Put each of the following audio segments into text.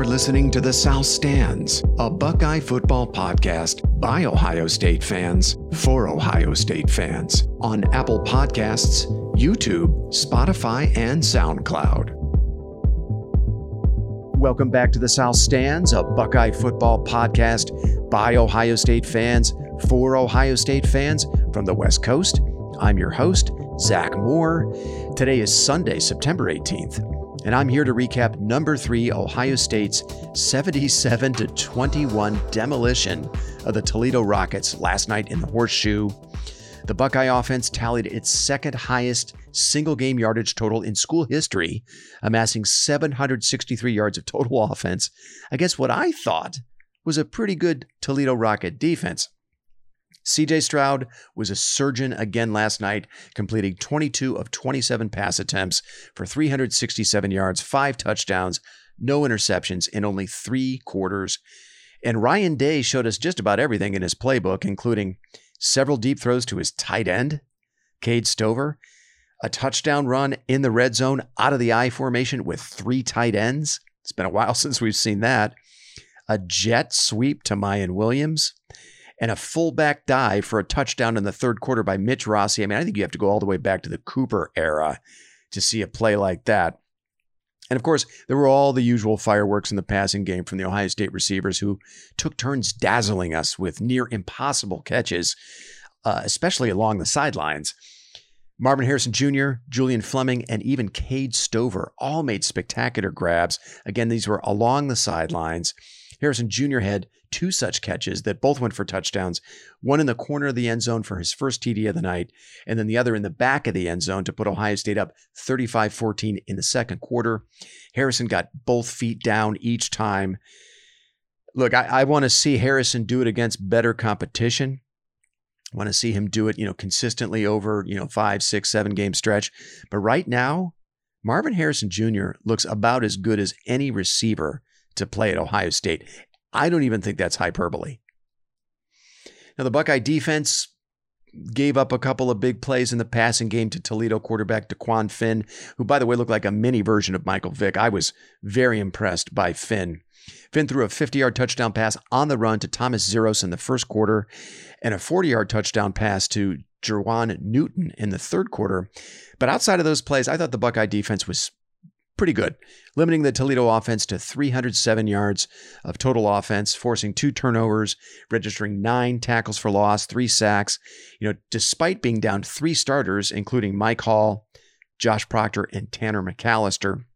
You're listening to The South Stands, a Buckeye football podcast by Ohio State fans for Ohio State fans on Apple Podcasts, YouTube, Spotify, and SoundCloud. Welcome back to The South Stands, a Buckeye football podcast by Ohio State fans for Ohio State fans from the West Coast. I'm your host, Zach Moore. Today is Sunday, September 18th and I'm here to recap number three Ohio State's 77 to 21 demolition of the Toledo Rockets last night in the Horseshoe. The Buckeye offense tallied its second highest single game yardage total in school history, amassing 763 yards of total offense against what I thought was a pretty good Toledo Rocket defense. CJ Stroud was a surgeon again last night, completing 22 of 27 pass attempts for 367 yards, five touchdowns, no interceptions in only three quarters. And Ryan Day showed us just about everything in his playbook, including several deep throws to his tight end, Cade Stover, a touchdown run in the red zone out of the I formation with three tight ends. It's been a while since we've seen that. A jet sweep to Miyan Williams and a fullback dive for a touchdown in the third quarter by Mitch Rossi. I mean, I think you have to go all the way back to the Cooper era to see a play like that. And of course, there were all the usual fireworks in the passing game from the Ohio State receivers who took turns dazzling us with near impossible catches, uh, especially along the sidelines. Marvin Harrison Jr., Julian Fleming, and even Cade Stover all made spectacular grabs. Again, these were along the sidelines. Harrison Jr. had two such catches that both went for touchdowns, one in the corner of the end zone for his first TD of the night, and then the other in the back of the end zone to put Ohio State up 35 14 in the second quarter. Harrison got both feet down each time. Look, I, I want to see Harrison do it against better competition. I want to see him do it, you know, consistently over, you know, five, six, seven game stretch. But right now, Marvin Harrison Jr. looks about as good as any receiver to play at Ohio State. I don't even think that's hyperbole. Now, the Buckeye defense gave up a couple of big plays in the passing game to Toledo quarterback DeQuan Finn, who, by the way, looked like a mini version of Michael Vick. I was very impressed by Finn. Finn threw a 50 yard touchdown pass on the run to Thomas Zeros in the first quarter and a 40 yard touchdown pass to Jerjuan Newton in the third quarter. But outside of those plays, I thought the Buckeye defense was pretty good, limiting the Toledo offense to 307 yards of total offense, forcing two turnovers, registering nine tackles for loss, three sacks. You know, despite being down three starters, including Mike Hall, Josh Proctor, and Tanner McAllister.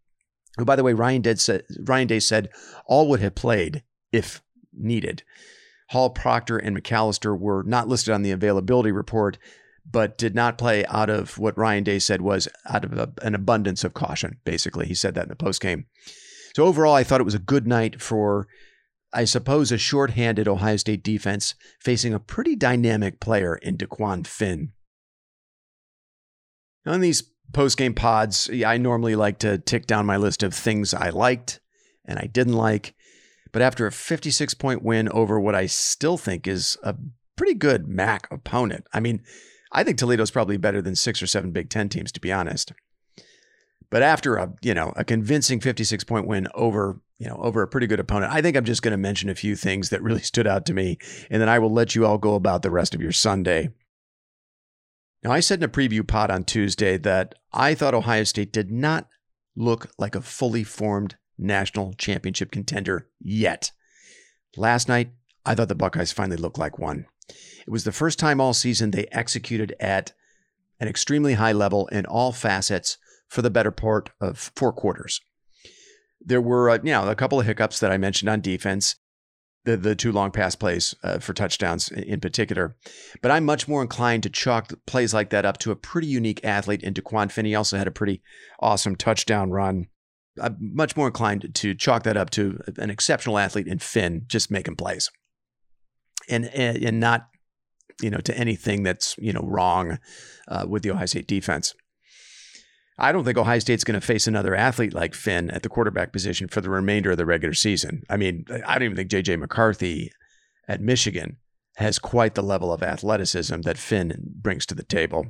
who, by the way, Ryan, Day said, Ryan Day said all would have played if needed. Hall, Proctor, and McAllister were not listed on the availability report, but did not play out of what Ryan Day said was out of a, an abundance of caution. Basically, he said that in the post game. So overall, I thought it was a good night for, I suppose, a short-handed Ohio State defense facing a pretty dynamic player in DeQuan Finn. On these post-game pods, I normally like to tick down my list of things I liked and I didn't like. But after a 56 point win over what I still think is a pretty good MAC opponent, I mean, I think Toledo's probably better than six or seven Big Ten teams, to be honest. But after a you know a convincing 56 point win over you know over a pretty good opponent, I think I'm just going to mention a few things that really stood out to me, and then I will let you all go about the rest of your Sunday. Now, I said in a preview pod on Tuesday that I thought Ohio State did not look like a fully formed national championship contender yet. Last night, I thought the Buckeyes finally looked like one. It was the first time all season they executed at an extremely high level in all facets for the better part of four quarters. There were, uh, you know, a couple of hiccups that I mentioned on defense, the the two long pass plays uh, for touchdowns in particular. But I'm much more inclined to chalk plays like that up to a pretty unique athlete in DeQuan Finney. Also had a pretty awesome touchdown run. I'm much more inclined to chalk that up to an exceptional athlete in Finn just making plays, and and not you know, to anything that's, you know, wrong uh, with the Ohio State defense. I don't think Ohio State's going to face another athlete like Finn at the quarterback position for the remainder of the regular season. I mean, I don't even think JJ McCarthy at Michigan has quite the level of athleticism that Finn brings to the table.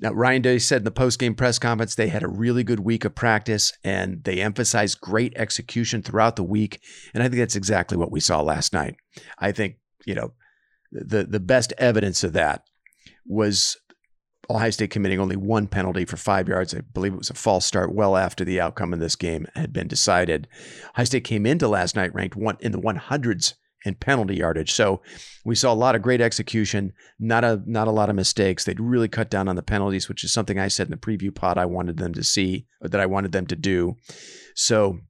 Now, Ryan Day said in the post-game press conference they had a really good week of practice and they emphasized great execution throughout the week. And I think that's exactly what we saw last night. I think, you know, the the best evidence of that was Ohio State committing only one penalty for five yards. I believe it was a false start well after the outcome of this game had been decided. Ohio State came into last night ranked one in the 100s in penalty yardage. So we saw a lot of great execution, not a not a lot of mistakes. They'd really cut down on the penalties, which is something I said in the preview pod I wanted them to see that I wanted them to do. So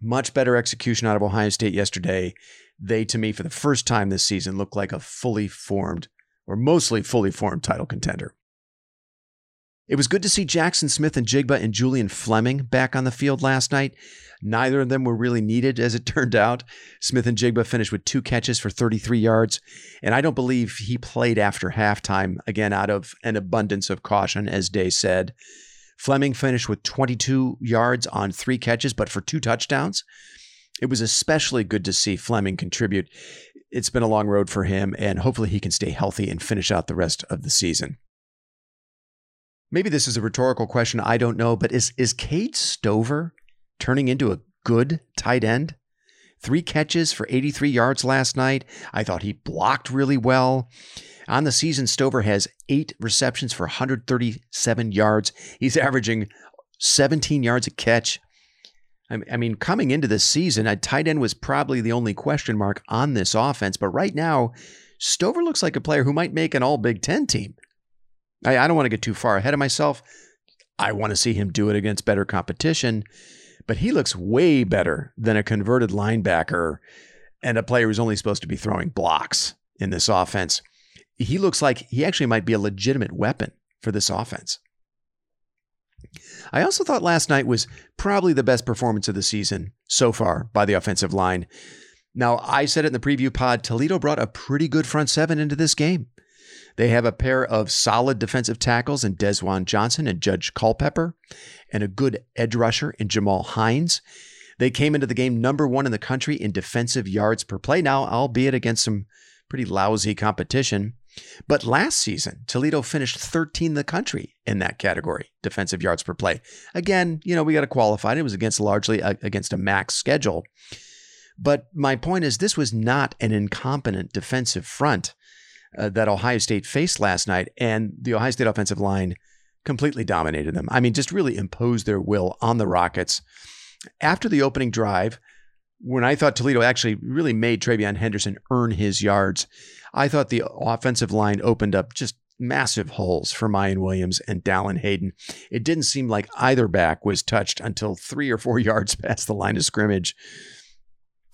much better execution out of Ohio State yesterday. They to me for the first time this season looked like a fully formed or mostly fully formed title contender. It was good to see Jaxon Smith-Njigba and Julian Fleming back on the field last night. Neither of them were really needed, as it turned out. Smith and Jigba finished with two catches for 33 yards, and I don't believe he played after halftime, again, out of an abundance of caution, as Day said. Fleming finished with 22 yards on three catches, but for two touchdowns. It was especially good to see Fleming contribute. It's been a long road for him, and hopefully he can stay healthy and finish out the rest of the season maybe this is a rhetorical question. I don't know, but is is Cade Stover turning into a good tight end? Three catches for 83 yards last night. I thought he blocked really well. On the season, Stover has eight receptions for 137 yards. He's averaging 17 yards a catch. I mean, coming into this season, a tight end was probably the only question mark on this offense. But right now, Stover looks like a player who might make an all Big Ten team. I, I don't want to get too far ahead of myself. I want to see him do it against better competition, but he looks way better than a converted linebacker and a player who's only supposed to be throwing blocks in this offense. He looks like he actually might be a legitimate weapon for this offense. I also thought last night was probably the best performance of the season so far by the offensive line. Now, I said it in the preview pod Toledo brought a pretty good front seven into this game. They have a pair of solid defensive tackles in Desjuan Johnson and Judge Culpepper, and a good edge rusher in Jamal Hines. They came into the game number one in the country in defensive yards per play now, albeit against some pretty lousy competition. But last season, Toledo finished 13 in the country in that category, defensive yards per play. Again, you know, we got to qualify it. It was against largely a, against a MAC schedule. But my point is, this was not an incompetent defensive front uh, that Ohio State faced last night, and the Ohio State offensive line completely dominated them. I mean, just really imposed their will on the Rockets. After the opening drive, when I thought Toledo actually really made TreVeyon Henderson earn his yards, I thought the offensive line opened up just massive holes for Miyan Williams and Dallan Hayden. It didn't seem like either back was touched until three or four yards past the line of scrimmage.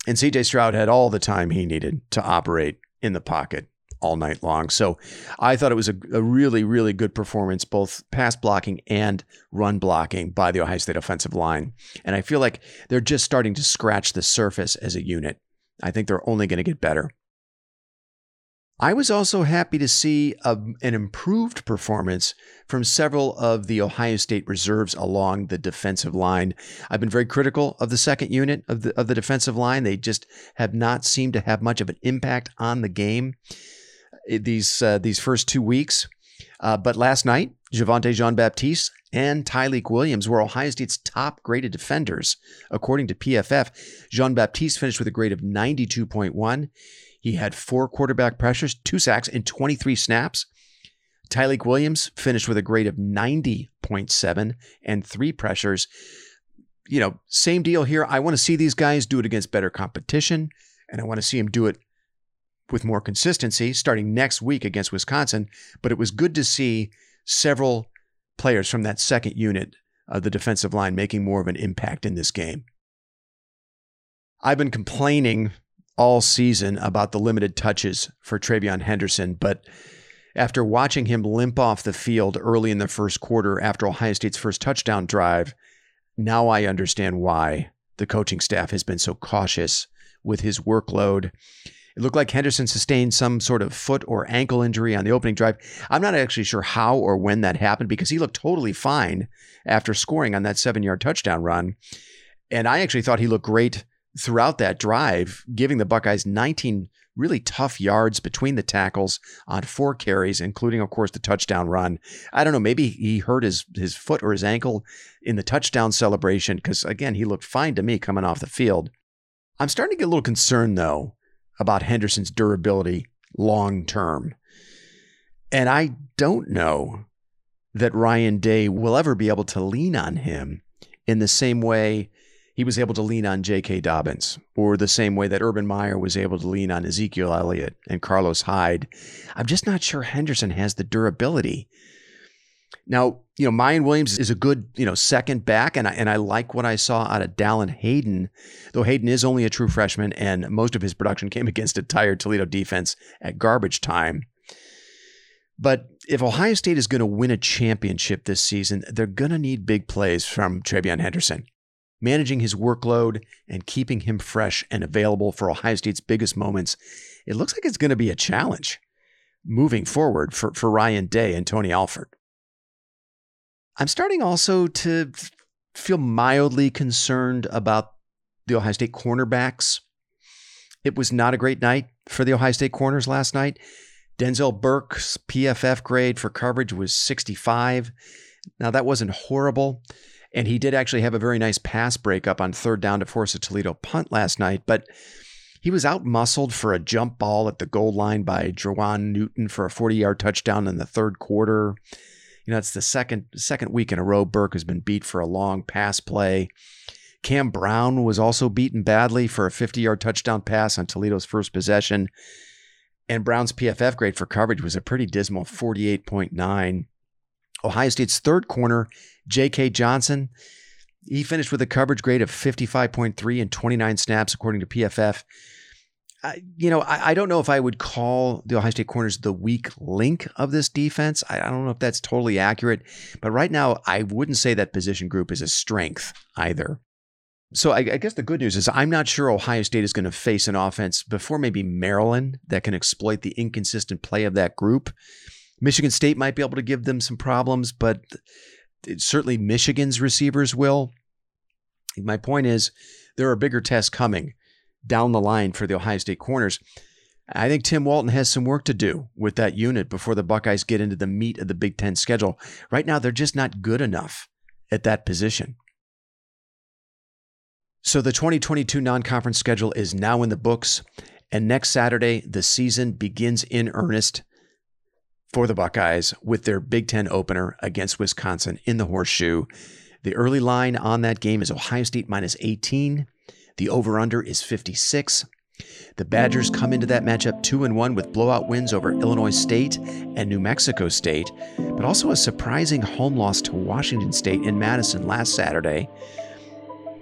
And CJ Stroud had all the time he needed to operate in the pocket all night long. So I thought it was a, a, really, really good performance, both pass blocking and run blocking by the Ohio State offensive line. And I feel like they're just starting to scratch the surface as a unit. I think they're only going to get better. I was also happy to see a, an improved performance from several of the Ohio State reserves along the defensive line. I've been very critical of the second unit of the of the defensive line. They just have not seemed to have much of an impact on the game these uh, these first two weeks. Uh, but last night, Javontae Jean Baptiste and Tyleik Williams were Ohio State's top graded defenders, according to PFF. Jean Baptiste finished with a grade of 92.1. He had four quarterback pressures, two sacks, and 23 snaps. Tyleik Williams finished with a grade of 90.7 and three pressures. You know, same deal here. I want to see these guys do it against better competition, and I want to see them do it with more consistency starting next week against Wisconsin. But it was good to see several players from that second unit of the defensive line making more of an impact in this game. I've been complaining all season about the limited touches for TreVeyon Henderson, but after watching him limp off the field early in the first quarter after Ohio State's first touchdown drive, now I understand why the coaching staff has been so cautious with his workload. It looked like Henderson sustained some sort of foot or ankle injury on the opening drive. I'm not actually sure how or when that happened because he looked totally fine after scoring on that seven yard touchdown run. And I actually thought he looked great throughout that drive, giving the Buckeyes 19 really tough yards between the tackles on four carries, including, of course, the touchdown run. I don't know, maybe he hurt his his foot or his ankle in the touchdown celebration because again, he looked fine to me coming off the field. I'm starting to get a little concerned though about Henderson's durability long term. And I don't know that Ryan Day will ever be able to lean on him in the same way he was able to lean on J.K. Dobbins, or the same way that Urban Meyer was able to lean on Ezekiel Elliott and Carlos Hyde. I'm just not sure Henderson has the durability. Now, you know, Miyan Williams is a good, you know, second back, and I, and I like what I saw out of Dallan Hayden, though Hayden is only a true freshman, and most of his production came against a tired Toledo defense at garbage time. But if Ohio State is going to win a championship this season, they're going to need big plays from TreVeyon Henderson managing his workload and keeping him fresh and available for Ohio State's biggest moments, it looks like it's going to be a challenge moving forward for, for Ryan Day and Tony Alford. I'm starting also to feel mildly concerned about the Ohio State cornerbacks. It was not a great night for the Ohio State corners last night. Denzel Burke's PFF grade for coverage was 65. Now, that wasn't horrible, and he did actually have a very nice pass breakup on third down to force a Toledo punt last night, but he was out muscled for a jump ball at the goal line by Jerjuan Newton for a 40 yard touchdown in the third quarter. You know, it's the second second week in a row Burke has been beat for a long pass play. Cam Brown was also beaten badly for a 50 yard touchdown pass on Toledo's first possession. And Brown's PFF grade for coverage was a pretty dismal 48.9. Ohio State's third corner, J.K. Johnson, he finished with a coverage grade of 55.3 and 29 snaps, according to PFF. I, you know, I, I, don't know if I would call the Ohio State corners the weak link of this defense. I, I don't know if that's totally accurate, but right now, I wouldn't say that position group is a strength either. So I, I guess the good news is I'm not sure Ohio State is going to face an offense before maybe Maryland that can exploit the inconsistent play of that group. Michigan State might be able to give them some problems, but certainly Michigan's receivers will. My point is, there are bigger tests coming down the line for the Ohio State corners. I think Tim Walton has some work to do with that unit before the Buckeyes get into the meat of the Big Ten schedule. Right now, they're just not good enough at that position. So the 2022 non conference schedule is now in the books. And next Saturday, the season begins in earnest for the Buckeyes with their Big Ten opener against Wisconsin in the horseshoe. The early line on that game is Ohio State minus 18. The over under is 56. The Badgers come into that matchup 2 and 1 with blowout wins over Illinois State and New Mexico State, but also a surprising home loss to Washington State in Madison last Saturday.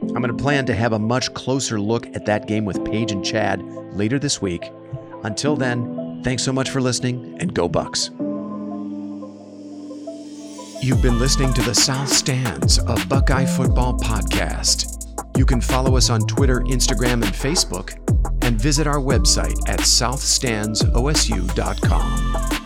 I'm going to plan to have a much closer look at that game with Paige and Chad later this week. Until then, Thanks so much for listening, and go Bucks. You've been listening to the South Stands, a Buckeye football podcast. You can follow us on Twitter, Instagram, and Facebook, and visit our website at southstandsosu.com.